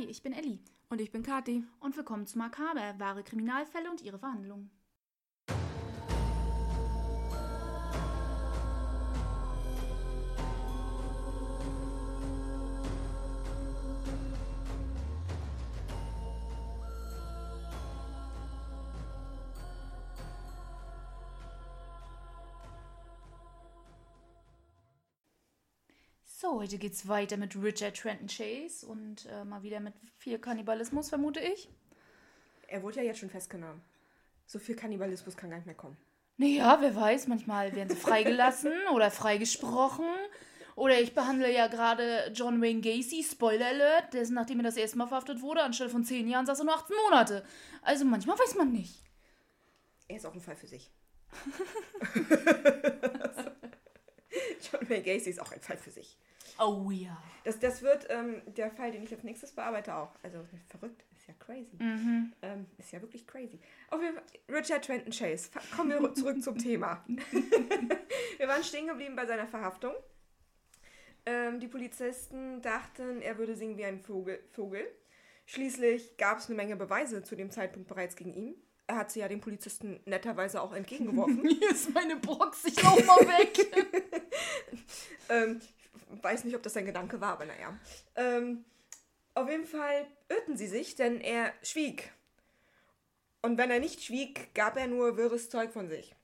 Hi, ich bin Elli. Und ich bin Kathi. Und willkommen zu Makaber, wahre Kriminalfälle und ihre Verhandlungen. So, heute geht's weiter mit Richard Trenton Chase und äh, mal wieder mit viel Kannibalismus, vermute ich. Er wurde ja jetzt schon festgenommen. So viel Kannibalismus kann gar nicht mehr kommen. Naja, wer weiß, manchmal werden sie freigelassen oder freigesprochen. Oder ich behandle ja gerade John Wayne Gacy, Spoiler Alert, dessen, nachdem er das erste Mal verhaftet wurde, anstelle von 10 Jahren saß er nur 18 Monate. Also manchmal weiß man nicht. Er ist auch ein Fall für sich. John Wayne Gacy ist auch ein Fall für sich. Oh ja. Das, das wird ähm, der Fall, den ich als nächstes bearbeite, auch. Also verrückt, ist ja crazy. Mhm. Ähm, ist ja wirklich crazy. Auf jeden Fall, Richard Trenton Chase. Kommen wir zurück zum Thema. wir waren stehen geblieben bei seiner Verhaftung. Ähm, die Polizisten dachten, er würde singen wie ein Vogel. Vogel. Schließlich gab es eine Menge Beweise zu dem Zeitpunkt bereits gegen ihn. Er hat sie ja den Polizisten netterweise auch entgegengeworfen. Hier ist meine Box, ich lauf mal weg. Ähm, weiß nicht, ob das sein Gedanke war, aber naja. Ähm, auf jeden Fall irrten sie sich, denn er schwieg. Und wenn er nicht schwieg, gab er nur wirres Zeug von sich.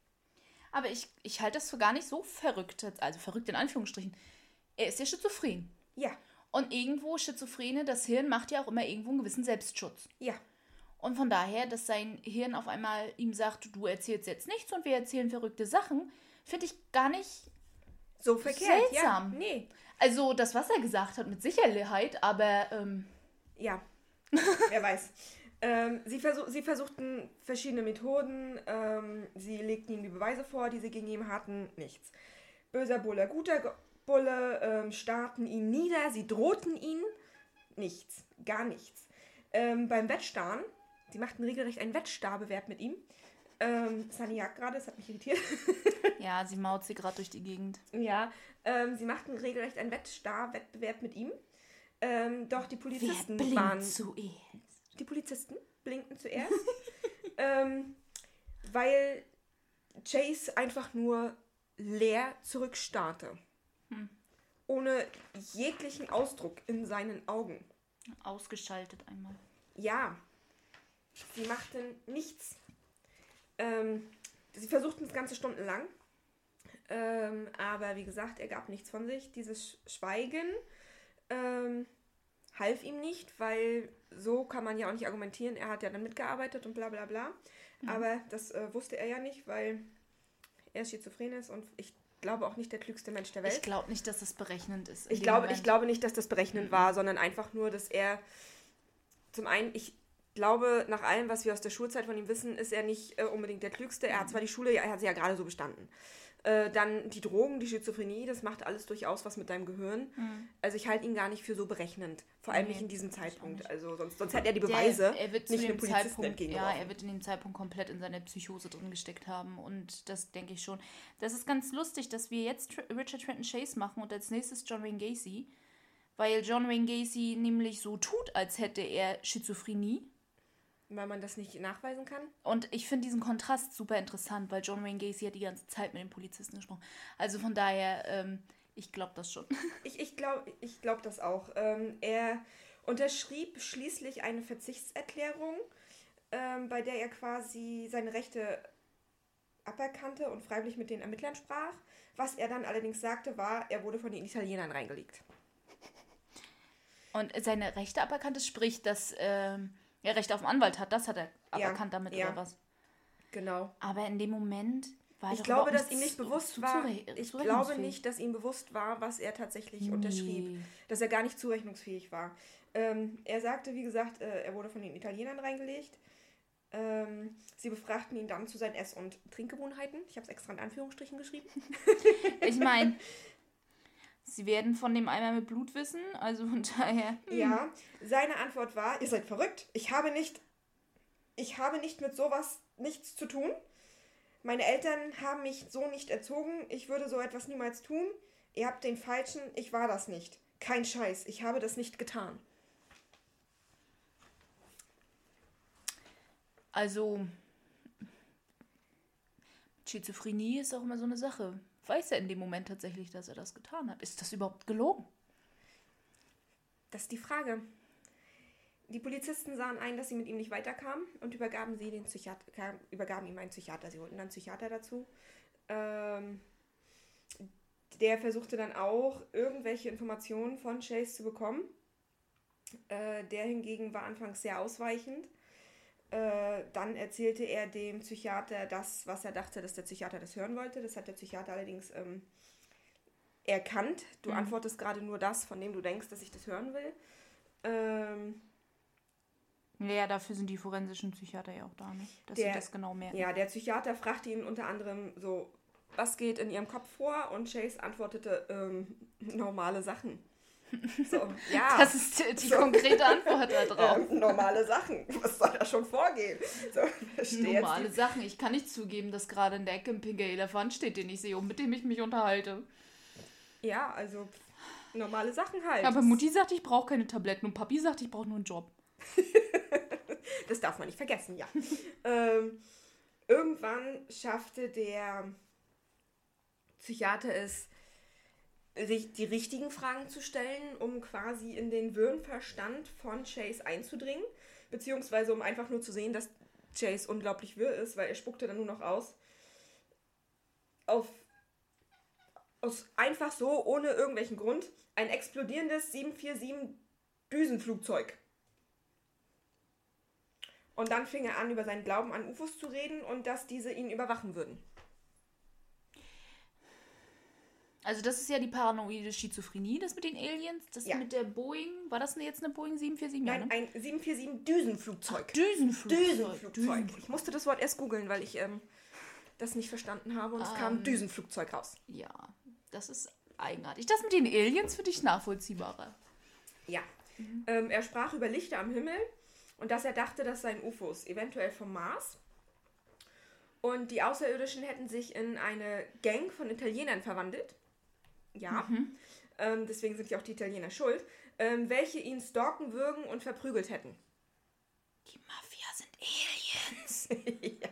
Aber ich, ich halte das für gar nicht so verrückt, also verrückt in Anführungsstrichen. Er ist ja schizophren. Ja, Und irgendwo Schizophrene, das Hirn macht ja auch immer irgendwo einen gewissen Selbstschutz. ja, Und von daher, dass sein Hirn auf einmal ihm sagt, du erzählst jetzt nichts und wir erzählen verrückte Sachen, finde ich gar nicht. So verkehrt. Seltsam. Ja, nee. Also das, was er gesagt hat, mit Sicherheit, aber ähm, Ja, wer weiß. Ähm, sie, versuch, sie versuchten verschiedene Methoden. Ähm, sie legten ihm die Beweise vor, die sie gegen ihn hatten. Nichts. Böser Bulle, guter Bulle, ähm, starrten ihn nieder. Sie drohten ihn. Nichts. Gar nichts. Ähm, beim Wettstarren, sie machten regelrecht einen Wettstarbewerb mit ihm. Ähm, Sunny jagt gerade, das hat mich irritiert. ja, sie maut sie gerade durch die Gegend. ja, ähm, sie machten regelrecht einen Wettstar-Wettbewerb mit ihm. Ähm, doch die Polizisten waren zuerst? die Polizisten blinkten zuerst, ähm, weil Chase einfach nur leer zurückstarrte. Hm. Ohne jeglichen Ausdruck in seinen Augen. Ausgeschaltet einmal. Ja, sie machten nichts. Ähm, sie versuchten es ganze Stunden lang. Ähm, aber wie gesagt, er gab nichts von sich. Dieses Sch- Schweigen ähm, half ihm nicht, weil so kann man ja auch nicht argumentieren. Er hat ja dann mitgearbeitet und bla bla bla. Aber das äh, wusste er ja nicht, weil er schizophren ist und ich glaube auch nicht der klügste Mensch der Welt. Ich glaube nicht, dass das berechnend ist. Ich glaube, Moment. ich glaube nicht, dass das berechnend war, sondern einfach nur, dass er zum einen, ich glaube, nach allem, was wir aus der Schulzeit von ihm wissen, ist er nicht äh, unbedingt der Klügste. Er hat zwar die Schule, er hat sie ja gerade so bestanden. Äh, dann die Drogen, die Schizophrenie, das macht alles durchaus was mit deinem Gehirn. Also ich halte ihn gar nicht für so berechnend. Vor allem Nee, nicht in diesem Zeitpunkt. Also sonst, sonst hätte er die Der- Beweise er wird nicht dem Zeitpunkt, ja, er wird in dem Zeitpunkt komplett in seiner Psychose drin gesteckt haben und das denke ich schon. Das ist ganz lustig, dass wir jetzt Richard Trenton Chase machen und als nächstes John Wayne Gacy, weil John Wayne Gacy nämlich so tut, als hätte er Schizophrenie. Weil man das nicht nachweisen kann. Und ich finde diesen Kontrast super interessant, weil John Wayne Gacy hat die ganze Zeit mit den Polizisten gesprochen. Also von daher, ähm, ich glaube das schon. Ich, ich glaube ich glaub das auch. Ähm, er unterschrieb schließlich eine Verzichtserklärung, ähm, bei der er quasi seine Rechte aberkannte und freiwillig mit den Ermittlern sprach. Was er dann allerdings sagte, war, er wurde von den Italienern reingelegt. Und seine Rechte aberkannt ist, sprich, dass ähm, er Recht auf einen Anwalt hat, das hat er aberkannt damit ja. oder was? Genau. Aber in dem Moment war Ich glaube, dass ihm nicht bewusst war, ich glaube nicht, dass ihm bewusst war, was er tatsächlich Nee. unterschrieb. Dass er gar nicht zurechnungsfähig war. Ähm, er sagte, wie gesagt, äh, er wurde von den Italienern reingelegt. Ähm, sie befragten ihn dann zu seinen Ess- und Trinkgewohnheiten. Ich habe es extra in Anführungsstrichen geschrieben. Ich meine, Sie werden von dem Eimer mit Blut wissen, also von daher. Hm. Ja, seine Antwort war, ihr seid verrückt. Ich habe nicht, ich habe nicht mit sowas nichts zu tun. Meine Eltern haben mich so nicht erzogen. Ich würde so etwas niemals tun. Ihr habt den falschen, ich war das nicht. Kein Scheiß, ich habe das nicht getan. Also, Schizophrenie ist auch immer so eine Sache. Weiß er in dem Moment tatsächlich, dass er das getan hat? Ist das überhaupt gelogen? Das ist die Frage. Die Polizisten sahen ein, dass sie mit ihm nicht weiterkamen und übergaben, sie den Psychiater, übergaben ihm einen Psychiater. Sie holten dann einen Psychiater dazu. Ähm, der versuchte dann auch, irgendwelche Informationen von Chase zu bekommen. Äh, der hingegen war anfangs sehr ausweichend. Äh, dann erzählte er dem Psychiater das, was er dachte, dass der Psychiater das hören wollte. Das hat der Psychiater allerdings ähm, erkannt. Du mhm. antwortest gerade nur das, von dem du denkst, dass ich das hören will. Ähm, ja, dafür sind die forensischen Psychiater ja auch da, ne? dass der, sie das genau merken. Ja, der Psychiater fragte ihn unter anderem so, was geht in ihrem Kopf vor? Und Chase antwortete, ähm, normale Sachen. So, ja. Das ist die, die so. konkrete Antwort darauf. Ähm, normale Sachen. Was soll da schon vorgehen? So, normale Sachen. Ich kann nicht zugeben, dass gerade in der Ecke ein pinker Elefant steht, den ich sehe und mit dem ich mich unterhalte. Ja, also normale Sachen halt. Aber Mutti sagt, ich brauche keine Tabletten und Papi sagt, ich brauche nur einen Job. das darf man nicht vergessen, ja. ähm, irgendwann schaffte der Psychiater es, die richtigen Fragen zu stellen, um quasi in den Wirrenverstand von Chase einzudringen, beziehungsweise um einfach nur zu sehen, dass Chase unglaublich wirr ist, weil er spuckte dann nur noch aus. Auf, aus einfach so, ohne irgendwelchen Grund, ein explodierendes 747 Düsenflugzeug. Und dann fing er an, über seinen Glauben an UFOs zu reden und dass diese ihn überwachen würden. Also das ist ja die paranoide Schizophrenie, das mit den Aliens, das ja. mit der Boeing, war das jetzt eine Boeing 747? Nein, ja, ne? ein 747 Düsenflugzeug. Ach, Düsenflugzeug. Düsenflugzeug. Düsenflugzeug. Ich musste das Wort erst googeln, weil ich ähm, das nicht verstanden habe und es kam ähm, Düsenflugzeug raus. Ja, das ist eigenartig. Das mit den Aliens für dich nachvollziehbarer. Ja. Mhm. Ähm, er sprach über Lichter am Himmel und dass er dachte, das seien UFOs, eventuell vom Mars. Und die Außerirdischen hätten sich in eine Gang von Italienern verwandelt ja. Mhm. Ähm, deswegen sind ja auch die Italiener schuld. Ähm, welche ihn stalken, würgen und verprügelt hätten. Die Mafia sind Aliens. ja.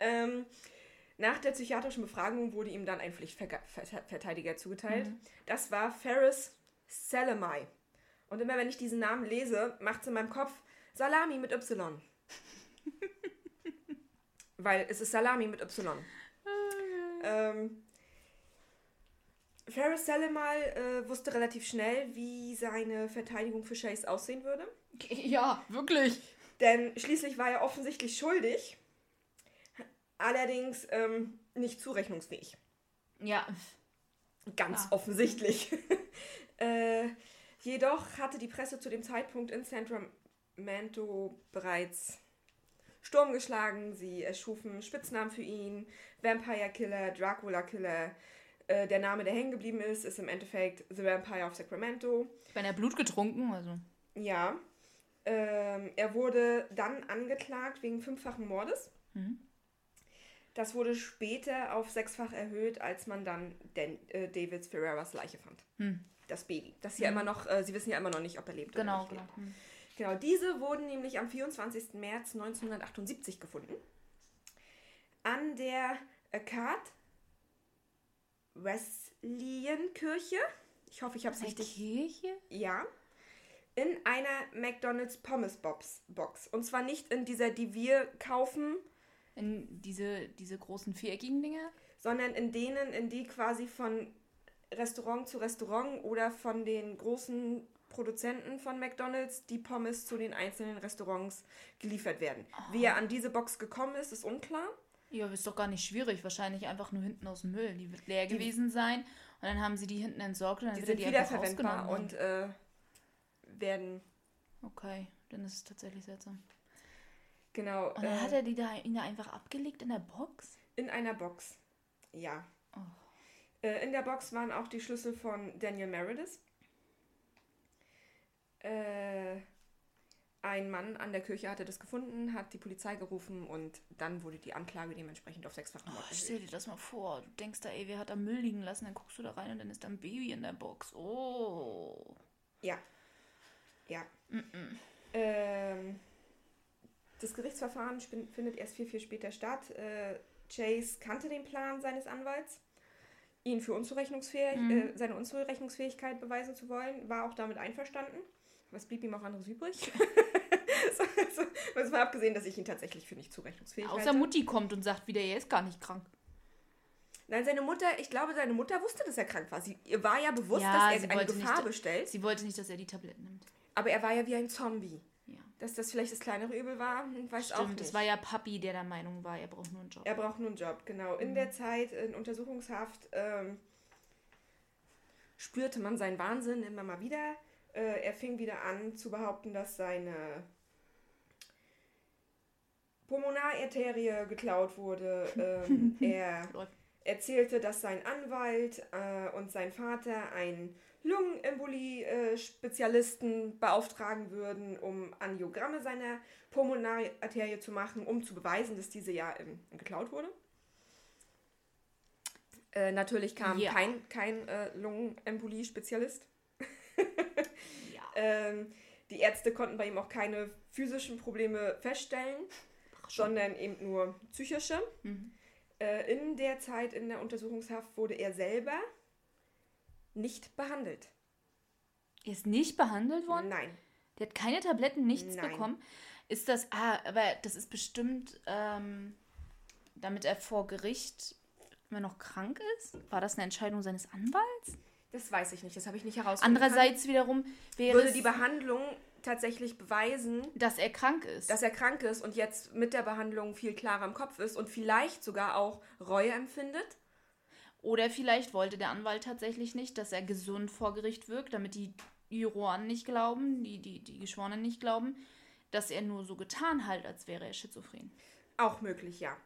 ähm, nach der psychiatrischen Befragung wurde ihm dann ein Pflichtverteidiger zugeteilt. Mhm. Das war Ferris Salamai. Und immer wenn ich diesen Namen lese, macht es in meinem Kopf Salami mit Y. Weil es ist Salami mit Y. ähm, Ferris Salemal äh, wusste relativ schnell, wie seine Verteidigung für Chase aussehen würde. Ja, wirklich. Denn schließlich war er offensichtlich schuldig, allerdings ähm, nicht zurechnungsfähig. Ja. Ganz ja. offensichtlich. äh, jedoch hatte die Presse zu dem Zeitpunkt in Sacramento bereits Sturm geschlagen. Sie erschufen Spitznamen für ihn: Vampire Killer, Dracula Killer, äh, der Name, der hängen geblieben ist, ist im Endeffekt The Vampire of Sacramento. Wenn er Blut getrunken, also. Ja. Ähm, er wurde dann angeklagt wegen fünffachen Mordes. Mhm. Das wurde später auf sechsfach erhöht, als man dann den, äh, Davids Ferreras Leiche fand. Mhm. Das Baby. Das ja mhm. immer noch, äh, sie wissen ja immer noch nicht, ob er lebt genau, oder nicht. Genau, mhm. Genau, diese wurden nämlich am 24. März 1978 gefunden. An der Akkad Wesleyan-Kirche. Ich hoffe, ich habe es richtig. Kirche? Ja. In einer McDonald's Pommes Box. Und zwar nicht in dieser, die wir kaufen. In diese, diese großen viereckigen Dinger? Sondern in denen, in die quasi von Restaurant zu Restaurant oder von den großen Produzenten von McDonald's die Pommes zu den einzelnen Restaurants geliefert werden. Oh. Wie er an diese Box gekommen ist, ist unklar. Ja, ist doch gar nicht schwierig. Wahrscheinlich einfach nur hinten aus dem Müll. Die wird leer die, gewesen sein. Und dann haben sie die hinten entsorgt und dann die sind die wiederverwendbar und äh, werden. Okay, dann ist es tatsächlich seltsam. Genau. Und dann äh, hat er die da, ihn da einfach abgelegt in der Box? In einer Box. Ja. Oh. Äh, in der Box waren auch die Schlüssel von Daniel Meredith. Äh, ein Mann an der Kirche hatte das gefunden, hat die Polizei gerufen und dann wurde die Anklage dementsprechend auf sechsfachen Mord oh, Stell dir das mal vor. Du denkst da, ey, wer hat da Müll liegen lassen? Dann guckst du da rein und dann ist da ein Baby in der Box. Oh. Ja. Ja. Mm -mm. Ähm, Das Gerichtsverfahren findet erst viel, viel später statt. Äh, Chase kannte den Plan seines Anwalts, ihn für unzurechnungsfähig, Mhm. äh, seine Unzurechnungsfähigkeit beweisen zu wollen, war auch damit einverstanden. Was blieb ihm auch anderes übrig? so, so, also mal abgesehen, dass ich ihn tatsächlich für nicht zurechnungsfähig Außer halte. Mutti kommt und sagt wieder, er ist gar nicht krank. Nein, seine Mutter, ich glaube, seine Mutter wusste, dass er krank war. Sie ihr war ja bewusst, Ja, dass er eine Gefahr nicht- bestellt. Sie wollte nicht, dass er die Tabletten nimmt. Aber er war ja wie ein Zombie. Ja. Dass das vielleicht das kleinere Übel war, hm, weiß auch Stimmt, nicht. das war ja Papi, der der Meinung war, er braucht nur einen Job. Er braucht nur einen Job, genau. In Mhm. der Zeit in Untersuchungshaft ähm, spürte man seinen Wahnsinn immer mal wieder. Äh, er fing wieder an zu behaupten, dass seine Pulmonararterie geklaut wurde. Ähm, er erzählte, dass sein Anwalt äh, und sein Vater einen Lungenembolie-Spezialisten beauftragen würden, um Angiogramme seiner Pulmonararterie zu machen, um zu beweisen, dass diese ja ähm, geklaut wurde. Äh, natürlich kam Ja. kein, kein äh, Lungenembolie-Spezialist. Ähm, die Ärzte konnten bei ihm auch keine physischen Probleme feststellen, sondern eben nur psychische. Mhm. Äh, in der Zeit in der Untersuchungshaft wurde er selber nicht behandelt. Er ist nicht behandelt worden? Nein. Der hat keine Tabletten, nichts Nein. bekommen. Ist das, ah, aber das ist bestimmt, ähm, damit er vor Gericht immer noch krank ist? War das eine Entscheidung seines Anwalts? Das weiß ich nicht, das habe ich nicht herausgefunden. Andererseits wiederum wäre würde die Behandlung tatsächlich beweisen, dass er krank ist. dass er krank ist und jetzt mit der Behandlung viel klarer im Kopf ist und vielleicht sogar auch Reue empfindet. Oder vielleicht wollte der Anwalt tatsächlich nicht, dass er gesund vor Gericht wirkt, damit die Juroren nicht glauben, die, die, die Geschworenen nicht glauben, dass er nur so getan hat, als wäre er schizophren. Auch möglich, ja.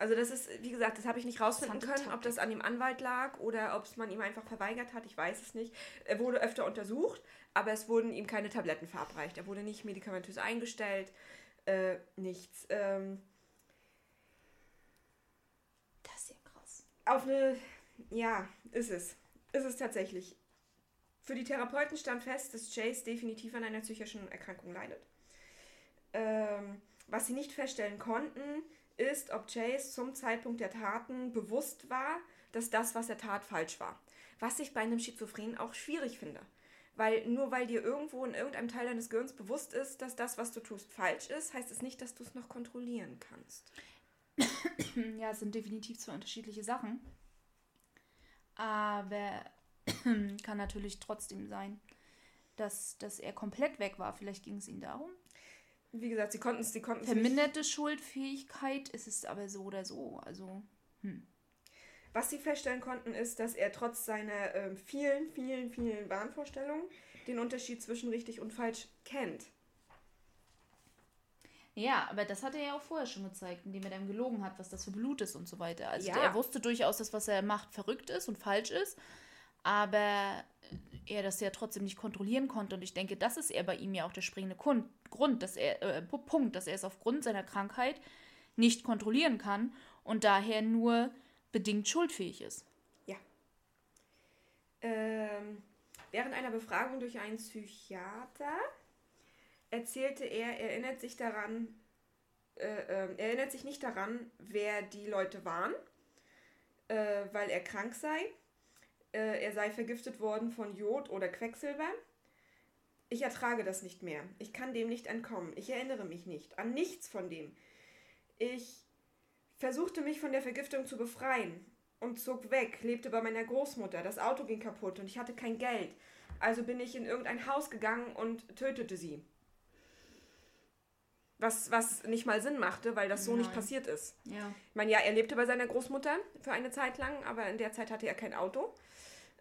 Also das ist, wie gesagt, das habe ich nicht rausfinden können, ob das an dem Anwalt lag oder ob es man ihm einfach verweigert hat. Ich weiß es nicht. Er wurde öfter untersucht, aber es wurden ihm keine Tabletten verabreicht. Er wurde nicht medikamentös eingestellt, äh, nichts. Ähm, Das ist ja krass. auf eine, ja, ist es. Ist es tatsächlich. Für die Therapeuten stand fest, dass Chase definitiv an einer psychischen Erkrankung leidet. Ähm, was sie nicht feststellen konnten, ist, ob Chase zum Zeitpunkt der Taten bewusst war, dass das, was er tat, falsch war. Was ich bei einem Schizophren auch schwierig finde. Weil nur weil dir irgendwo in irgendeinem Teil deines Gehirns bewusst ist, dass das, was du tust, falsch ist, heißt es nicht, dass du es noch kontrollieren kannst. Ja, es sind definitiv zwei unterschiedliche Sachen. Aber kann natürlich trotzdem sein, dass, dass er komplett weg war. Vielleicht ging es ihm darum. Wie gesagt, sie konnten es, sie konnten es nicht Verminderte Schuldfähigkeit ist es aber so oder so. Also, Was sie feststellen konnten, ist, dass er trotz seiner ähm, vielen, vielen, vielen Wahnvorstellungen den Unterschied zwischen richtig und falsch kennt. ja, aber das hat er ja auch vorher schon gezeigt, indem er dann gelogen hat, was das für Blut ist und so weiter. Also Ja. er wusste durchaus, dass was er macht verrückt ist und falsch ist, aber er das ja trotzdem nicht kontrollieren konnte. Und ich denke, das ist eher bei ihm ja auch der springende Grund, dass er, äh, Pu- Punkt, dass er es aufgrund seiner Krankheit nicht kontrollieren kann und daher nur bedingt schuldfähig ist. Ähm, während einer Befragung durch einen Psychiater erzählte er, er erinnert sich daran, äh, er erinnert sich nicht daran, wer die Leute waren, äh, weil er krank sei. Äh, er sei vergiftet worden von Jod oder Quecksilber. Ich ertrage das nicht mehr. Ich kann dem nicht entkommen. Ich erinnere mich nicht an nichts von dem. Ich versuchte mich von der Vergiftung zu befreien und zog weg, lebte bei meiner Großmutter. Das Auto ging kaputt und ich hatte kein Geld. Also bin ich in irgendein Haus gegangen und tötete sie. Was, was nicht mal Sinn machte, weil das so nicht Nein. passiert ist. Ja. Ich meine, ja, er lebte bei seiner Großmutter für eine Zeit lang, aber in der Zeit hatte er kein Auto.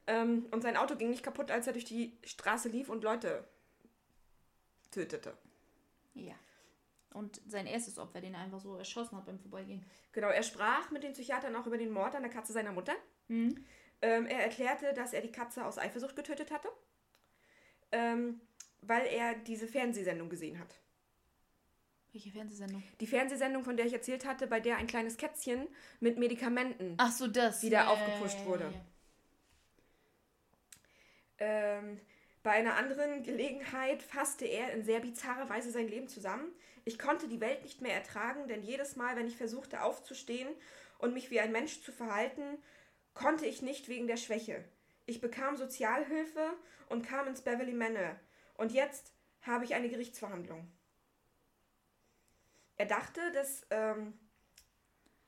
Ähm, und sein Auto ging nicht kaputt, als er durch die Straße lief und Leute tötete. Ja. Und sein erstes Opfer, den er einfach so erschossen hat beim Vorbeigehen. Genau, er sprach mit den Psychiatern auch über den Mord an der Katze seiner Mutter. Mhm. Ähm, er erklärte, dass er die Katze aus Eifersucht getötet hatte, ähm, weil er diese Fernsehsendung gesehen hat. Welche Fernsehsendung? Die Fernsehsendung, von der ich erzählt hatte, bei der ein kleines Kätzchen mit Medikamenten Ach so, das. Wieder aufgepusht wurde. ja. Ähm, Bei einer anderen Gelegenheit fasste er in sehr bizarrer Weise sein Leben zusammen. Ich konnte die Welt nicht mehr ertragen, denn jedes Mal, wenn ich versuchte aufzustehen und mich wie ein Mensch zu verhalten, konnte ich nicht wegen der Schwäche. Ich bekam Sozialhilfe und kam ins Beverly Manor. Und jetzt habe ich eine Gerichtsverhandlung. Er dachte, dass ähm,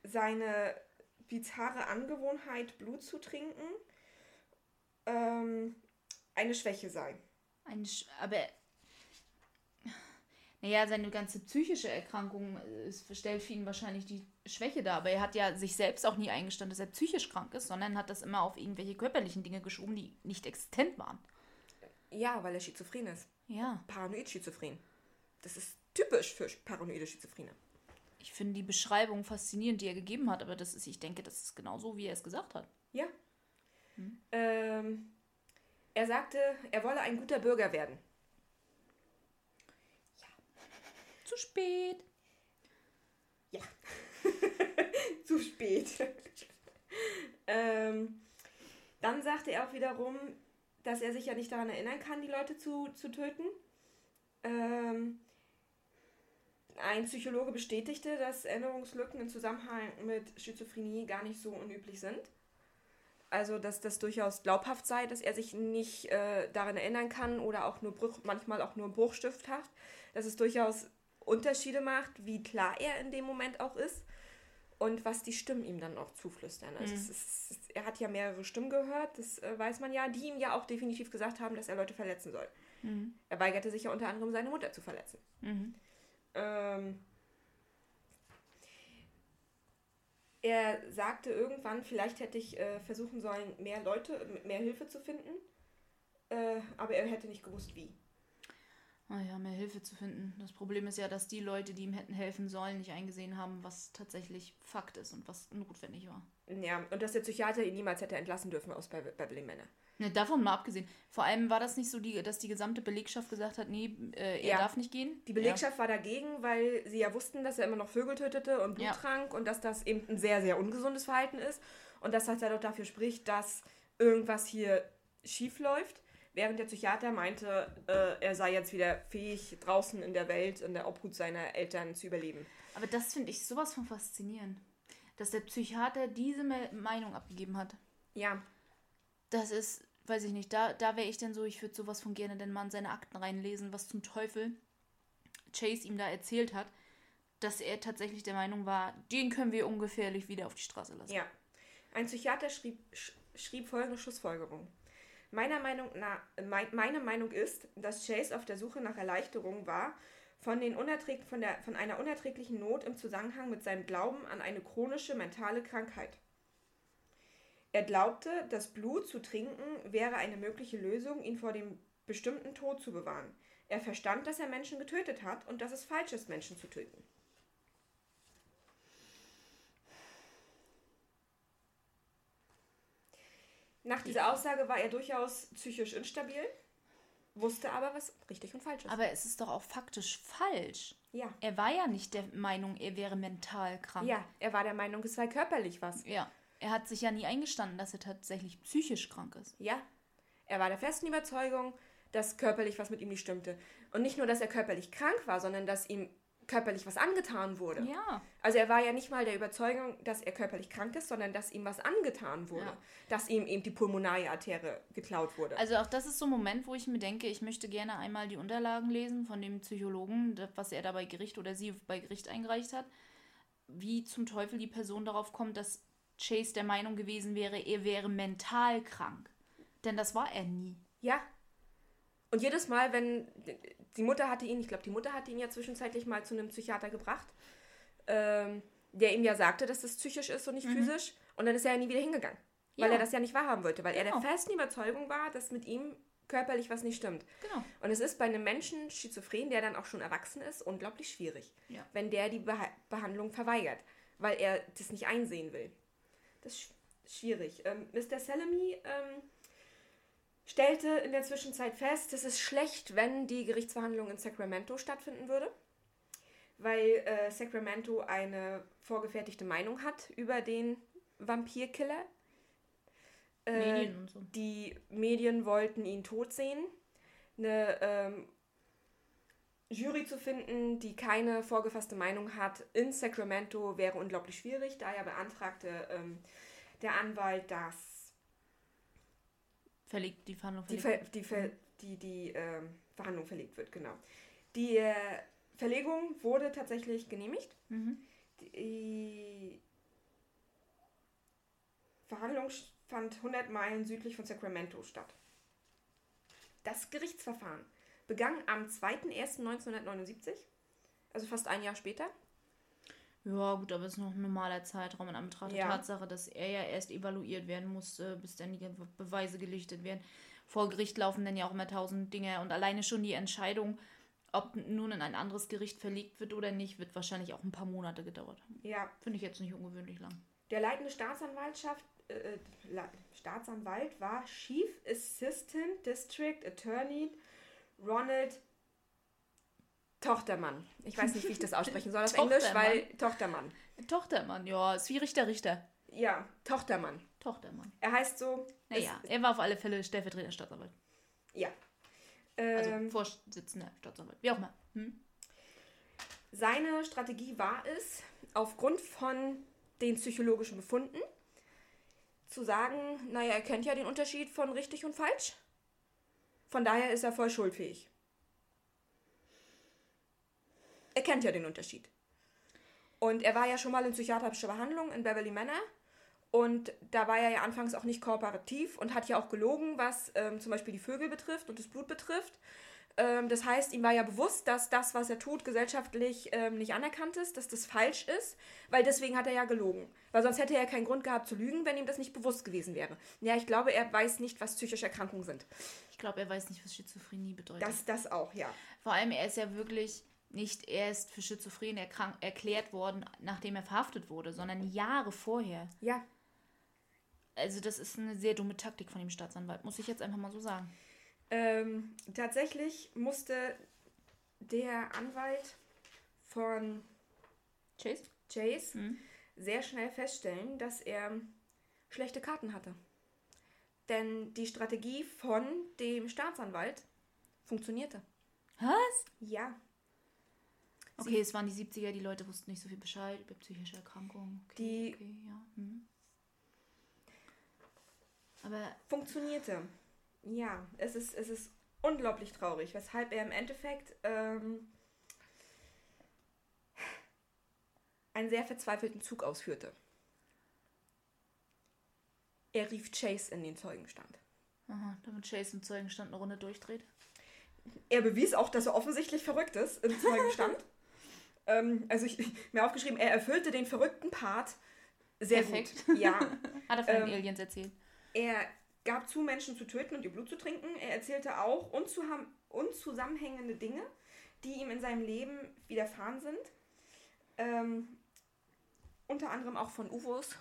seine bizarre Angewohnheit, Blut zu trinken, ähm, eine Schwäche sei. Ein Sch aber. Naja, seine ganze psychische Erkrankung ist, stellt für ihn wahrscheinlich die Schwäche dar. Aber er hat ja sich selbst auch nie eingestanden, dass er psychisch krank ist, sondern hat das immer auf irgendwelche körperlichen Dinge geschoben, die nicht existent waren. Ja, weil er schizophren ist. Ja. Paranoid schizophren. Das ist typisch für paranoide Schizophrene. Ich finde die Beschreibung faszinierend, die er gegeben hat, aber das ist, ich denke, das ist genau so, wie er es gesagt hat. Ja. Hm. Ähm, er sagte, er wolle ein guter Bürger werden. Ja. Zu spät. Ja. Zu spät. ähm, dann sagte er auch wiederum, dass er sich ja nicht daran erinnern kann, die Leute zu, zu töten. Ähm, ein Psychologe bestätigte, dass Erinnerungslücken im Zusammenhang mit Schizophrenie gar nicht so unüblich sind. Also, dass das durchaus glaubhaft sei, dass er sich nicht äh, daran erinnern kann oder auch nur Bruch, manchmal auch nur bruchstifthaft. Dass es durchaus Unterschiede macht, wie klar er in dem Moment auch ist und was die Stimmen ihm dann auch zuflüstern. Also mhm. ist, er hat ja mehrere Stimmen gehört, das äh, weiß man ja, die ihm ja auch definitiv gesagt haben, dass er Leute verletzen soll. Mhm. Er weigerte sich ja unter anderem, seine Mutter zu verletzen. Mhm. Ähm, er sagte irgendwann, vielleicht hätte ich äh, versuchen sollen, mehr Leute, mehr Hilfe zu finden, äh, aber er hätte nicht gewusst, wie. Naja, ah mehr Hilfe zu finden. Das Problem ist ja, dass die Leute, die ihm hätten helfen sollen, nicht eingesehen haben, was tatsächlich Fakt ist und was notwendig war. Ja, und dass der Psychiater ihn niemals hätte entlassen dürfen aus Beverly Manor. Ne, davon mal abgesehen. Vor allem war das nicht so, die, dass die gesamte Belegschaft gesagt hat, nee, äh, er ja. darf nicht gehen. Die Belegschaft ja. war dagegen, weil sie ja wussten, dass er immer noch Vögel tötete und Blut ja. trank und dass das eben ein sehr, sehr ungesundes Verhalten ist. Und dass das ja doch dafür spricht, dass irgendwas hier schief läuft. Während der Psychiater meinte, äh, er sei jetzt wieder fähig, draußen in der Welt, in der Obhut seiner Eltern zu überleben. Aber das finde ich sowas von faszinierend. Dass der Psychiater diese Meinung abgegeben hat. Ja. Das ist weiß ich nicht, da, da wäre ich denn so, ich würde sowas von gerne denn mal in seine Akten reinlesen, was zum Teufel Chase ihm da erzählt hat, dass er tatsächlich der Meinung war, den können wir ungefährlich wieder auf die Straße lassen. Ja. Ein Psychiater schrieb, schrieb folgende Schlussfolgerung. Meiner Meinung nach, mein, meine Meinung ist, dass Chase auf der Suche nach Erleichterung war, von, den unerträg von, der, von einer unerträglichen Not im Zusammenhang mit seinem Glauben an eine chronische mentale Krankheit. Er glaubte, das Blut zu trinken wäre eine mögliche Lösung, ihn vor dem bestimmten Tod zu bewahren. Er verstand, dass er Menschen getötet hat und dass es falsch ist, Menschen zu töten. Nach dieser Aussage war er durchaus psychisch instabil, wusste aber, was richtig und falsch ist. Aber es ist doch auch faktisch falsch. Ja. Er war ja nicht der Meinung, er wäre mental krank. Ja, er war der Meinung, es sei körperlich was. Ja. Er hat sich ja nie eingestanden, dass er tatsächlich psychisch krank ist. Ja. Er war der festen Überzeugung, dass körperlich was mit ihm nicht stimmte. Und nicht nur, dass er körperlich krank war, sondern dass ihm körperlich was angetan wurde. Ja. Also er war ja nicht mal der Überzeugung, dass er körperlich krank ist, sondern dass ihm was angetan wurde. Ja. Dass ihm eben die pulmonale Arterie geklaut wurde. Also auch das ist so ein Moment, wo ich mir denke, ich möchte gerne einmal die Unterlagen lesen von dem Psychologen, was er da bei Gericht oder sie bei Gericht eingereicht hat. Wie zum Teufel die Person darauf kommt, dass Chase der Meinung gewesen wäre, er wäre mental krank. Denn das war er nie. Ja. Und jedes Mal, wenn die Mutter hatte ihn, ich glaube, die Mutter hatte ihn ja zwischenzeitlich mal zu einem Psychiater gebracht, ähm, der ihm ja sagte, dass das psychisch ist und nicht mhm. physisch. Und dann ist er ja nie wieder hingegangen. Weil ja. er das ja nicht wahrhaben wollte, weil genau. er der genau. festen Überzeugung war, dass mit ihm körperlich was nicht stimmt. Genau. Und es ist bei einem Menschen schizophren, der dann auch schon erwachsen ist, unglaublich schwierig, ja. wenn der die Beh Behandlung verweigert, weil er das nicht einsehen will. Das ist schwierig. Ähm, Mr. Salami ähm, stellte in der Zwischenzeit fest, es ist schlecht, wenn die Gerichtsverhandlung in Sacramento stattfinden würde, weil äh, Sacramento eine vorgefertigte Meinung hat über den Vampirkiller. Äh, Medien und so. Die Medien wollten ihn tot sehen. eine ähm, Jury zu finden, die keine vorgefasste Meinung hat in Sacramento, wäre unglaublich schwierig. Daher beantragte ähm, der Anwalt, dass verlegt die Verhandlung die, Ver die, die, die ähm, Verhandlung verlegt wird, genau. Die äh, Verlegung wurde tatsächlich genehmigt. Mhm. Die Verhandlung fand 100 Meilen südlich von Sacramento statt. Das Gerichtsverfahren begann am 2.1.1979, also fast ein Jahr später. Ja, gut, aber es ist noch ein normaler Zeitraum in Anbetracht Ja. der Tatsache, dass er ja erst evaluiert werden musste, bis dann die Be- Beweise gelichtet werden. Vor Gericht laufen dann ja auch immer tausend Dinge und alleine schon die Entscheidung, ob nun in ein anderes Gericht verlegt wird oder nicht, wird wahrscheinlich auch ein paar Monate gedauert haben. Ja, Finde ich jetzt nicht ungewöhnlich lang. der leitende Staatsanwaltschaft, äh, äh, Staatsanwalt war Chief Assistant District Attorney Ronald Tochtermann. Ich weiß nicht, wie ich das aussprechen soll auf Englisch, weil Tochtermann. Tochtermann, ja, ist wie Richter, Richter. Ja, Tochtermann. Tochtermann. Er heißt so. Naja, er war auf alle Fälle stellvertretender Staatsanwalt. Ja. Also Ähm, Vorsitzender Staatsanwalt. Wie auch immer. Hm? Seine Strategie war es, aufgrund von den psychologischen Befunden zu sagen, naja, er kennt ja den Unterschied von richtig und falsch. Von daher ist er voll schuldfähig. Er kennt ja den Unterschied. Und er war ja schon mal in psychiatrischer Behandlung in Beverly Manor. Und da war er ja anfangs auch nicht kooperativ und hat ja auch gelogen, was ähm, zum Beispiel die Vögel betrifft und das Blut betrifft. Ähm, das heißt, ihm war ja bewusst, dass das, was er tut, gesellschaftlich ähm, nicht anerkannt ist, dass das falsch ist, weil deswegen hat er ja gelogen. Weil sonst hätte er ja keinen Grund gehabt zu lügen, wenn ihm das nicht bewusst gewesen wäre. Ja, ich glaube, er weiß nicht, was psychische Erkrankungen sind. Ich glaube, er weiß nicht, was Schizophrenie bedeutet. Das, das auch, ja. Vor allem, er ist ja wirklich nicht erst für Schizophren erkrank erklärt worden, nachdem er verhaftet wurde, sondern Jahre vorher. Ja, Also das ist eine sehr dumme Taktik von dem Staatsanwalt, muss ich jetzt einfach mal so sagen. Ähm, tatsächlich musste der Anwalt von Chase? Chase Mhm. sehr schnell feststellen, dass er schlechte Karten hatte. Denn die Strategie von dem Staatsanwalt funktionierte. Was? Ja. Okay, es waren die 70er, die Leute wussten nicht so viel Bescheid über psychische Erkrankungen. Okay, Die- okay, ja. Hm. Aber Funktionierte. Ja, es ist, es ist unglaublich traurig, weshalb er im Endeffekt ähm, einen sehr verzweifelten Zug ausführte. Er rief Chase in den Zeugenstand. aha, damit Chase im Zeugenstand eine Runde durchdreht. Er bewies auch, dass er offensichtlich verrückt ist im Zeugenstand. ähm, also ich mir aufgeschrieben, er erfüllte den verrückten Part sehr Perfekt. gut. Ja. Hat er von Ähm, den Aliens erzählt. Er gab zu, Menschen zu töten und ihr Blut zu trinken. Er erzählte auch unzusammenhängende Dinge, die ihm in seinem Leben widerfahren sind. Ähm, unter anderem auch von UFOs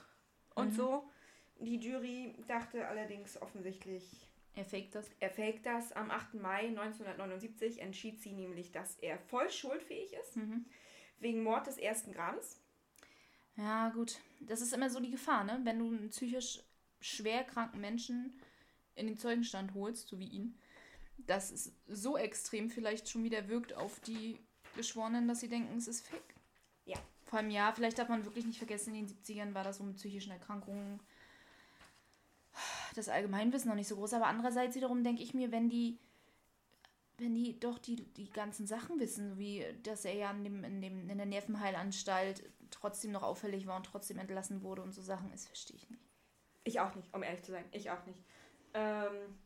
und Mhm. so. Die Jury dachte allerdings offensichtlich, Er faked das. er faked das. Am 8. Mai 1979 entschied sie nämlich, dass er voll schuldfähig ist, Mhm. Wegen Mord des ersten Grades. Ja, gut. Das ist immer so die Gefahr, ne? Wenn du einen psychisch schwer kranken Menschen in den Zeugenstand holst, so wie ihn, dass es so extrem vielleicht schon wieder wirkt auf die Geschworenen, dass sie denken, es ist fake. Ja. Vor allem, ja, vielleicht darf man wirklich nicht vergessen, in den 70ern war das so mit psychischen Erkrankungen das Allgemeinwissen noch nicht so groß. Aber andererseits wiederum denke ich mir, wenn die wenn die doch die, die ganzen Sachen wissen, wie dass er ja in, dem, in, dem, in der Nervenheilanstalt trotzdem noch auffällig war und trotzdem entlassen wurde und so Sachen, das verstehe ich nicht. Ich auch nicht, um ehrlich zu sein. Ich auch nicht. Ähm,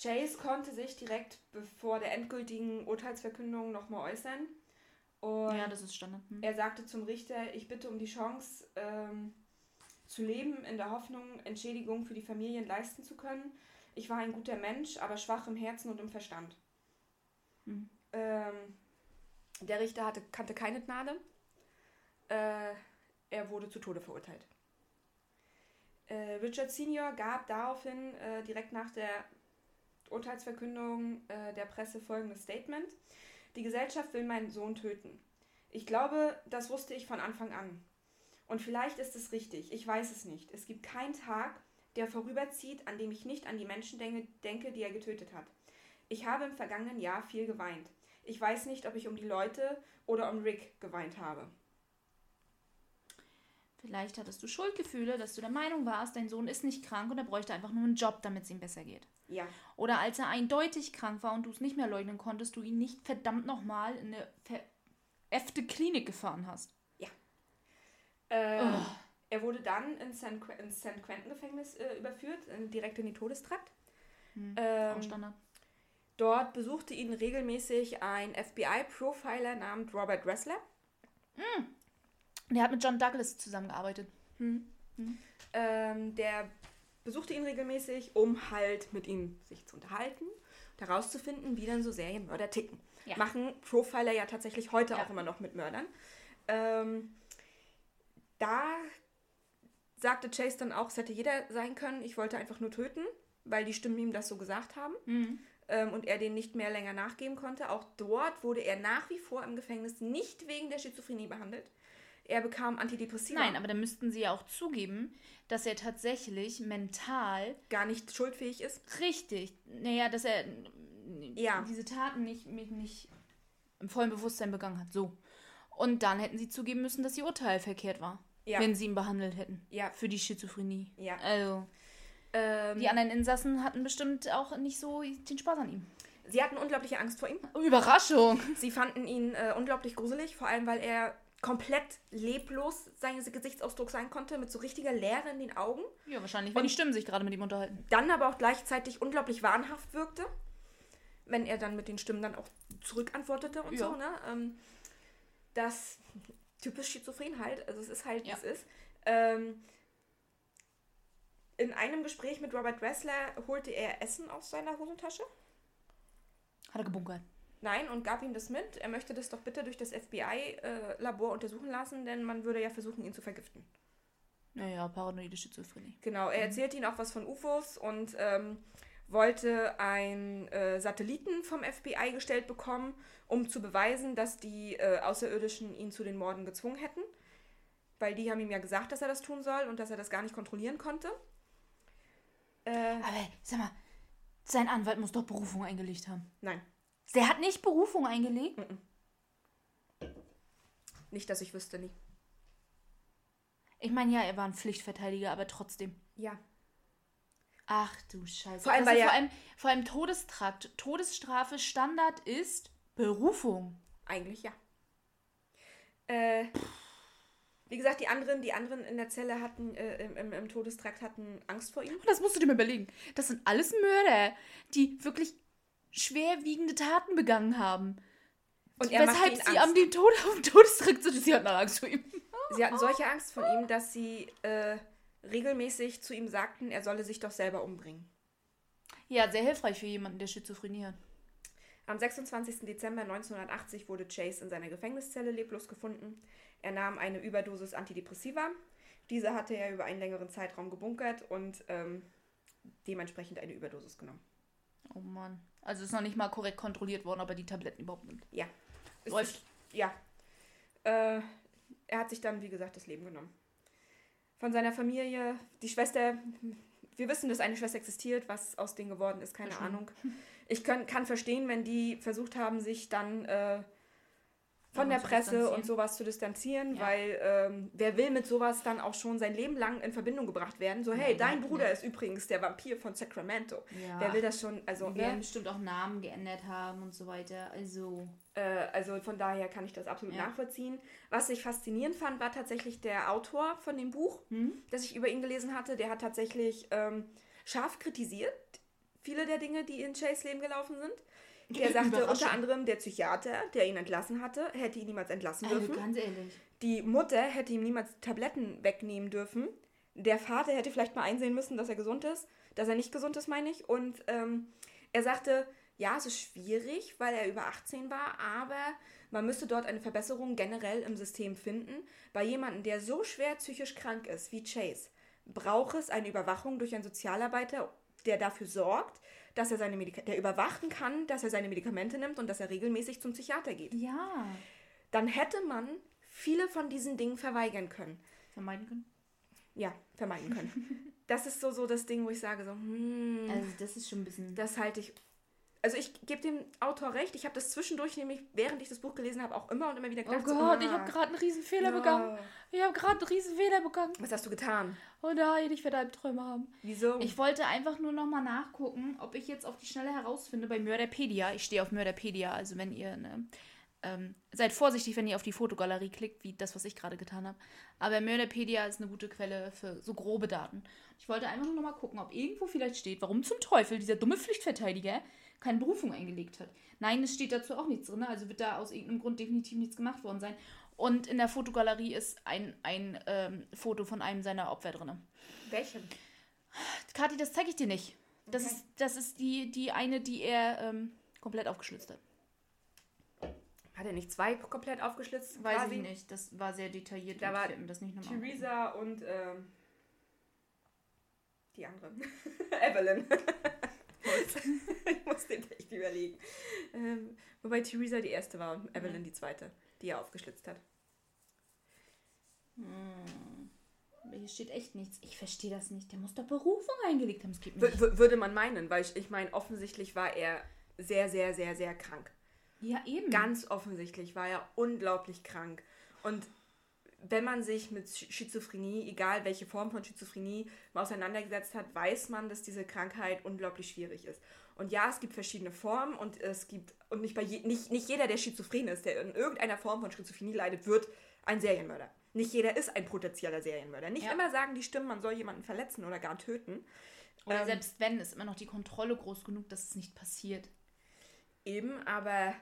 Chase konnte sich direkt bevor der endgültigen Urteilsverkündung nochmal äußern. Und ja, das ist Standard. Hm. er sagte zum Richter, ich bitte um die Chance ähm, zu leben, in der Hoffnung, Entschädigung für die Familien leisten zu können. Ich war ein guter Mensch, aber schwach im Herzen und im Verstand. Ähm, der Richter hatte, kannte keine Gnade. Äh, er wurde zu Tode verurteilt. Äh, Richard Senior gab daraufhin äh, direkt nach der Urteilsverkündung äh, der Presse folgendes Statement. Die Gesellschaft will meinen Sohn töten. Ich glaube, das wusste ich von Anfang an. Und vielleicht ist es richtig, ich weiß es nicht. Es gibt keinen Tag, der vorüberzieht, an dem ich nicht an die Menschen denke, denke die er getötet hat. Ich habe im vergangenen Jahr viel geweint. Ich weiß nicht, ob ich um die Leute oder um Rick geweint habe. Vielleicht hattest du Schuldgefühle, dass du der Meinung warst, dein Sohn ist nicht krank und er bräuchte einfach nur einen Job, damit es ihm besser geht. Ja. Oder als er eindeutig krank war und du es nicht mehr leugnen konntest, du ihn nicht verdammt nochmal in eine veräffte Klinik gefahren hast. Ähm, Er wurde dann ins San, Qu- ins San Quentin Gefängnis äh, überführt, äh, direkt in den Todestrakt. Hm, Ähm, auch Standard. Dort besuchte ihn regelmäßig ein FBI-Profiler namens Robert Dressler. Der hat mit John Douglas zusammengearbeitet. Ähm, der besuchte ihn regelmäßig, um halt mit ihm sich zu unterhalten und herauszufinden, wie dann so Serienmörder ticken. Ja. Machen Profiler ja tatsächlich heute Ja. auch immer noch mit Mördern. Ähm, da sagte Chase dann auch, es hätte jeder sein können, ich wollte einfach nur töten, weil die Stimmen ihm das so gesagt haben. Mhm. Ähm, und er den nicht mehr länger nachgeben konnte. Auch dort wurde er nach wie vor im Gefängnis nicht wegen der Schizophrenie behandelt. Er bekam Antidepressiva. Nein, aber dann müssten sie ja auch zugeben, dass er tatsächlich mental gar nicht schuldfähig ist. richtig, naja, dass er Ja. diese Taten nicht, nicht, nicht im vollen Bewusstsein begangen hat. So. Und dann hätten sie zugeben müssen, dass ihr Urteil verkehrt war. Ja. Wenn sie ihn behandelt hätten. Ja. Für die Schizophrenie. Ja. Also, Ähm, die anderen Insassen hatten bestimmt auch nicht so den Spaß an ihm. Sie hatten unglaubliche Angst vor ihm. Überraschung! Sie fanden ihn äh, unglaublich gruselig, vor allem weil er komplett leblos sein Gesichtsausdruck sein konnte, mit so richtiger Leere in den Augen. Ja, wahrscheinlich, wenn die Stimmen sich gerade mit ihm unterhalten. Dann aber auch gleichzeitig unglaublich wahnhaft wirkte, wenn er dann mit den Stimmen dann auch zurückantwortete und Ja. so. Ne? Ähm, das typisch schizophren halt, also es ist halt, wie Ja. es ist. Ähm, in einem Gespräch mit Robert Dressler holte er Essen aus seiner Hosentasche. Hat er gebunkert. Nein, und gab ihm das mit. Er möchte das doch bitte durch das FBI-Labor untersuchen lassen, denn man würde ja versuchen, ihn zu vergiften. Naja, paranoide Schizophrenie. Genau, er erzählte ihnen auch was von UFOs und ähm, wollte einen äh, Satelliten vom FBI gestellt bekommen, um zu beweisen, dass die äh, Außerirdischen ihn zu den Morden gezwungen hätten. Weil die haben ihm ja gesagt, dass er das tun soll und dass er das gar nicht kontrollieren konnte. Äh, Aber sag mal, sein Anwalt muss doch Berufung eingelegt haben. nein, Der hat nicht Berufung eingelegt? nicht, dass ich wüsste, nie. Ich meine, ja, er war ein Pflichtverteidiger, aber trotzdem. Ja, Ach du Scheiße. Vor allem, Also weil ja- vor, allem, vor allem Todestrakt. Todesstrafe Standard ist Berufung. eigentlich ja. Äh, wie gesagt, die anderen, die anderen in der Zelle hatten, äh, im, im, Todestrakt hatten Angst vor ihm. Und das musst du dir mal überlegen. Das sind alles Mörder, die wirklich schwerwiegende Taten begangen haben. Und er Weshalb sie Angst. am dem Tod auf dem Todestrakt sind. Sie hatten Angst vor ihm. Sie hatten solche Angst vor ihm, dass sie äh, regelmäßig zu ihm sagten, er solle sich doch selber umbringen. Ja, sehr hilfreich für jemanden, der Schizophrenie hat. Am 26. Dezember 1980 wurde Chase in seiner Gefängniszelle leblos gefunden. Er nahm eine Überdosis Antidepressiva. Diese hatte er über einen längeren Zeitraum gebunkert und ähm, dementsprechend eine Überdosis genommen. Oh Mann. Also ist noch nicht mal korrekt kontrolliert worden, ob er die Tabletten überhaupt nimmt. Ja. Läuft. Ist, ja. Äh, er hat sich dann, wie gesagt, das Leben genommen. Von seiner Familie, die Schwester, wir wissen, dass eine Schwester existiert, was aus denen geworden ist, keine. Ahnung. Ich kann, kann verstehen, wenn die versucht haben, sich dann äh, von der Presse und sowas zu distanzieren, Ja. weil ähm, wer will mit sowas dann auch schon sein Leben lang in Verbindung gebracht werden? So, hey, Nein, dein nein, Bruder nein. ist übrigens der Vampir von Sacramento. Ja. Wer will das schon? Also, werden ne? bestimmt auch Namen geändert haben und so weiter. Also. Äh, also von daher kann ich das absolut Ja. nachvollziehen. Was ich faszinierend fand, war tatsächlich der Autor von dem Buch, Hm? das ich über ihn gelesen hatte. Der hat tatsächlich ähm, scharf kritisiert, viele der Dinge, die in Chase Leben gelaufen sind. Der sagte unter anderem, der Psychiater, der ihn entlassen hatte, hätte ihn niemals entlassen Also dürfen. ganz ehrlich. Die Mutter hätte ihm niemals Tabletten wegnehmen dürfen. Der Vater hätte vielleicht mal einsehen müssen, dass er gesund ist, dass er nicht gesund ist, meine ich. Und ähm, er sagte, ja, es ist schwierig, weil er über 18 war, aber man müsste dort eine Verbesserung generell im System finden. Bei jemandem, der so schwer psychisch krank ist wie Chase, braucht es eine Überwachung durch einen Sozialarbeiter, der dafür sorgt, dass er seine Medika der überwachen kann, dass er seine Medikamente nimmt und dass er regelmäßig zum Psychiater geht. Ja. Dann hätte man viele von diesen Dingen verweigern können. Vermeiden können. Ja, vermeiden können. das ist so, so das Ding, wo ich sage, so, hm, Also, das ist schon ein bisschen. das halte ich. Also ich gebe dem Autor recht. Ich habe das zwischendurch nämlich, während ich das Buch gelesen habe, auch immer und immer wieder Oh gedacht. so, Gott, ich ah, habe gerade einen riesen Fehler ja. begangen. Ich habe gerade einen riesen Fehler begangen. Was hast du getan? Oh nein, ich werde Albträume haben. Wieso? Ich wollte einfach nur noch mal nachgucken, ob ich jetzt auf die Schnelle herausfinde bei Mörderpedia. Ich stehe auf Mörderpedia, also wenn ihr ne, ähm, seid vorsichtig, wenn ihr auf die Fotogalerie klickt, wie das, was ich gerade getan habe. Aber Mörderpedia ist eine gute Quelle für so grobe Daten. Ich wollte einfach nur noch mal gucken, ob irgendwo vielleicht steht, warum zum Teufel dieser dumme Pflichtverteidiger keine Berufung eingelegt hat. Nein, es steht dazu auch nichts drin, also wird da aus irgendeinem Grund definitiv nichts gemacht worden sein. Und in der Fotogalerie ist ein, ein ähm, Foto von einem seiner Opfer drin. Welchen? Kathi, das zeige ich dir nicht. Das Okay. ist, das ist die, die eine, die er ähm, komplett aufgeschlitzt hat. Hat er nicht zwei komplett aufgeschlitzt? Weiß quasi? ich nicht. Das war sehr detailliert. Da war das nicht nochmal. Theresa und ähm, die andere. Evelyn. ich muss den echt überlegen. Ähm, wobei Theresa die erste war und Evelyn die zweite, die er aufgeschlitzt hat. Hm. Hier steht echt nichts. Ich verstehe das nicht. Der muss doch Berufung eingelegt haben. Es geht nicht. w- würde man meinen, weil ich, ich meine, offensichtlich war er sehr, sehr, sehr, sehr krank. Ja, eben. Ganz offensichtlich war er unglaublich krank. Und wenn man sich mit Sch- Schizophrenie, egal welche Form von Schizophrenie, mal auseinandergesetzt hat, weiß man, dass diese Krankheit unglaublich schwierig ist. Und ja, es gibt verschiedene Formen und es gibt, und nicht, bei je, nicht, nicht jeder, der schizophren ist, der in irgendeiner Form von Schizophrenie leidet, wird ein Serienmörder. Nicht jeder ist ein potenzieller Serienmörder. Nicht Ja. immer sagen die Stimmen, man soll jemanden verletzen oder gar töten. Oder Ähm, selbst wenn, ist immer noch die Kontrolle groß genug, dass es nicht passiert. Eben, aber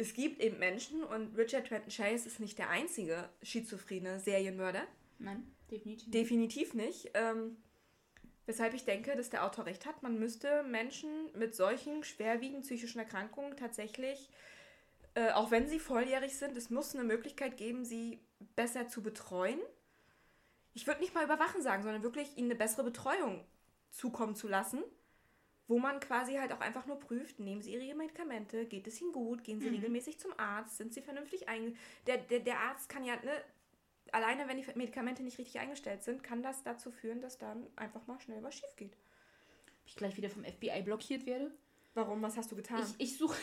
es gibt eben Menschen und Richard Trenton Chase ist nicht der einzige schizophrene Serienmörder. Nein, definitiv. nicht. Definitiv nicht. Ähm, weshalb ich denke, dass der Autor recht hat. Man müsste Menschen mit solchen schwerwiegenden psychischen Erkrankungen tatsächlich, äh, auch wenn sie volljährig sind, es muss eine Möglichkeit geben, sie besser zu betreuen. Ich würde nicht mal überwachen sagen, sondern wirklich ihnen eine bessere Betreuung zukommen zu lassen, wo man quasi halt auch einfach nur prüft, nehmen sie ihre Medikamente, geht es ihnen gut, gehen sie regelmäßig zum Arzt, sind sie vernünftig eingestellt. Der, der, der Arzt kann ja, ne, alleine wenn die Medikamente nicht richtig eingestellt sind, kann das dazu führen, dass dann einfach mal schnell was schief geht. Ob ich gleich wieder vom FBI blockiert werde? Warum? Was hast du getan? Ich, ich suche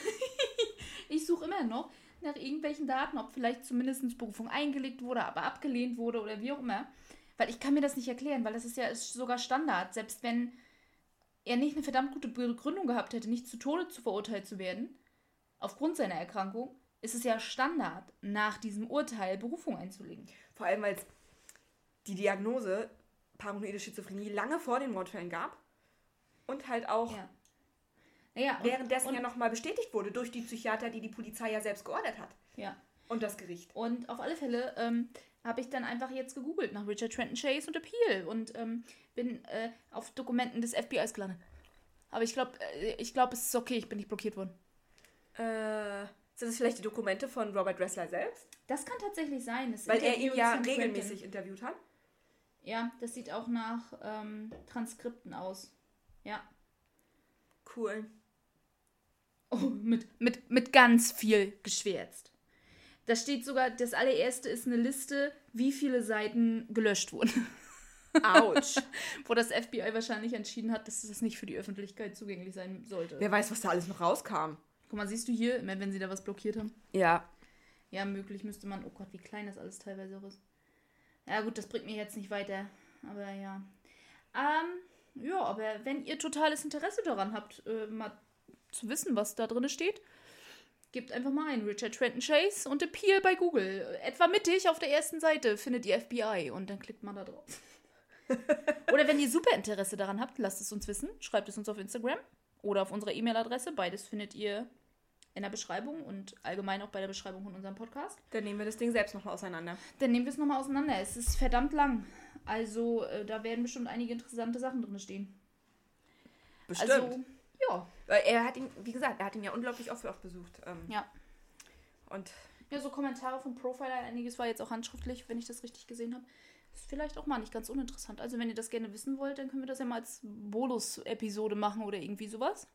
ich such immer noch nach irgendwelchen Daten, ob vielleicht zumindest Berufung eingelegt wurde, aber abgelehnt wurde oder wie auch immer. Weil ich kann mir das nicht erklären, weil das ist ja ist sogar Standard. Selbst wenn er nicht eine verdammt gute Begründung gehabt hätte, nicht zu Tode zu verurteilt zu werden, aufgrund seiner Erkrankung, ist es ja Standard, nach diesem Urteil Berufung einzulegen. Vor allem, weil es die Diagnose paranoide Schizophrenie lange vor den Mordfällen gab und halt auch Ja. Naja, und, währenddessen und, ja nochmal bestätigt wurde durch die Psychiater, die die Polizei ja selbst geordert hat. ja. Und das Gericht. Und auf alle Fälle ähm, habe ich dann einfach jetzt gegoogelt nach Richard Trenton Chase und Appeal und ähm, bin äh, auf Dokumenten des FBIs gelandet. Aber ich glaube, äh, ich glaube, es ist okay, ich bin nicht blockiert worden. Äh, sind das vielleicht die Dokumente von Robert Dressler selbst? Das kann tatsächlich sein. Das Weil er ihn ja regelmäßig interviewt hat. Ja, das sieht auch nach ähm, Transkripten aus. Ja. Cool. Oh, mit, mit, mit ganz viel geschwärzt. Da steht sogar, das allererste ist eine Liste, wie viele Seiten gelöscht wurden. Autsch. Wo das FBI wahrscheinlich entschieden hat, dass das nicht für die Öffentlichkeit zugänglich sein sollte. Wer weiß, was da alles noch rauskam. Guck mal, siehst du hier, immer wenn sie da was blockiert haben? Ja. Ja, möglich müsste man. Oh Gott, wie klein das alles teilweise auch ist. Ja, gut, das bringt mir jetzt nicht weiter. Aber ja. Ähm, ja, aber wenn ihr totales Interesse daran habt, äh, mal zu wissen, was da drin steht, gebt einfach mal ein Richard Trenton Chase und Appeal bei Google. Etwa mittig auf der ersten Seite findet ihr FBI und dann klickt man da drauf. Oder wenn ihr super Interesse daran habt, lasst es uns wissen. Schreibt es uns auf Instagram oder auf unserer E-Mail-Adresse. Beides findet ihr in der Beschreibung und allgemein auch bei der Beschreibung von unserem Podcast. Dann nehmen wir das Ding selbst nochmal auseinander. Dann nehmen wir es nochmal auseinander. Es ist verdammt lang. Also äh, da werden bestimmt einige interessante Sachen drin stehen. Bestimmt. Also, ja. Weil er hat ihn, wie gesagt, er hat ihn ja unglaublich oft, oft besucht. Ähm, Ja. Und Ja, so Kommentare vom Profiler, einiges war jetzt auch handschriftlich, wenn ich das richtig gesehen habe. Ist vielleicht auch mal nicht ganz uninteressant. Also, wenn ihr das gerne wissen wollt, dann können wir das ja mal als Bonus-Episode machen oder irgendwie sowas.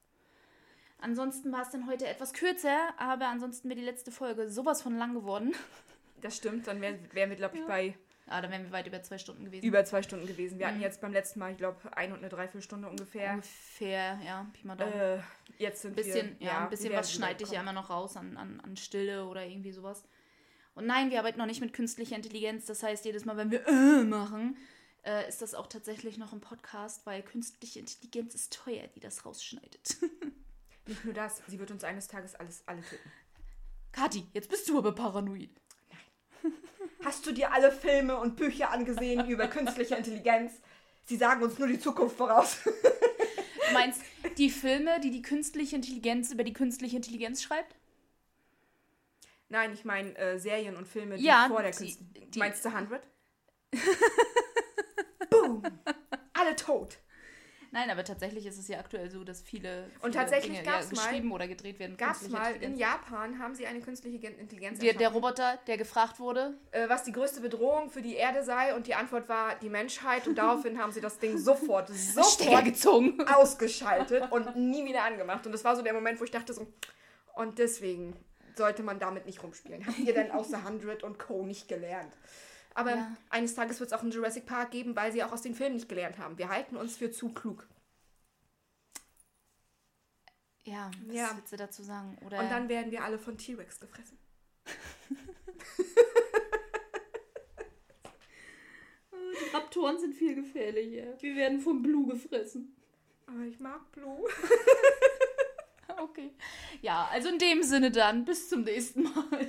Ansonsten war es dann heute etwas kürzer, aber ansonsten wäre die letzte Folge sowas von lang geworden. das stimmt, dann wären, wären wir, glaube ich, Ja. bei Ah, dann wären wir weit über zwei Stunden gewesen. Über zwei Stunden gewesen. Wir hatten Mhm. jetzt beim letzten Mal, ich glaube, ein und eine Dreiviertelstunde ungefähr. Ungefähr, ja. Pi mal Daumen. Äh, jetzt sind ein bisschen, wir, ja, ein wir bisschen was schneide ich ja immer noch raus an, an, an Stille oder irgendwie sowas. Und nein, wir arbeiten noch nicht mit künstlicher Intelligenz. Das heißt, jedes Mal, wenn wir äh machen, äh, ist das auch tatsächlich noch ein Podcast, weil künstliche Intelligenz ist teuer, die das rausschneidet. Nicht nur das, sie wird uns eines Tages alles alle töten. Kathi, jetzt bist du aber paranoid. Hast du dir alle Filme und Bücher angesehen über künstliche Intelligenz? Sie sagen uns nur die Zukunft voraus. Du meinst die Filme, die die künstliche Intelligenz über die künstliche Intelligenz schreibt? Nein, ich meine äh, Serien und Filme, die Ja, vor der künstlichen. die- Meinst du 100? Boom! Alle tot. Nein, aber tatsächlich ist es ja aktuell so, dass viele, Und viele tatsächlich Dinge gab's ja, mal- geschrieben oder gedreht werden. Gab es mal in. Japan, haben sie eine künstliche Gen- Intelligenz der, der Roboter, der gefragt wurde, äh, was die größte Bedrohung für die Erde sei und die Antwort war die Menschheit und daraufhin haben sie das Ding sofort, sofort gezogen. ausgeschaltet und nie wieder angemacht. Und das war so der Moment, wo ich dachte so, und deswegen sollte man damit nicht rumspielen. Habt ihr denn außer 100 und Co. nicht gelernt? Aber Ja. eines Tages wird es auch einen Jurassic Park geben, weil sie auch aus den Filmen nicht gelernt haben. Wir halten uns für zu klug. Ja, was Ja. willst du dazu sagen? Oder Und dann werden wir alle von T-Rex gefressen. die Raptoren sind viel gefährlicher. Wir werden vom Blue gefressen. Aber ich mag Blue. Okay. Ja, also in dem Sinne dann, bis zum nächsten Mal.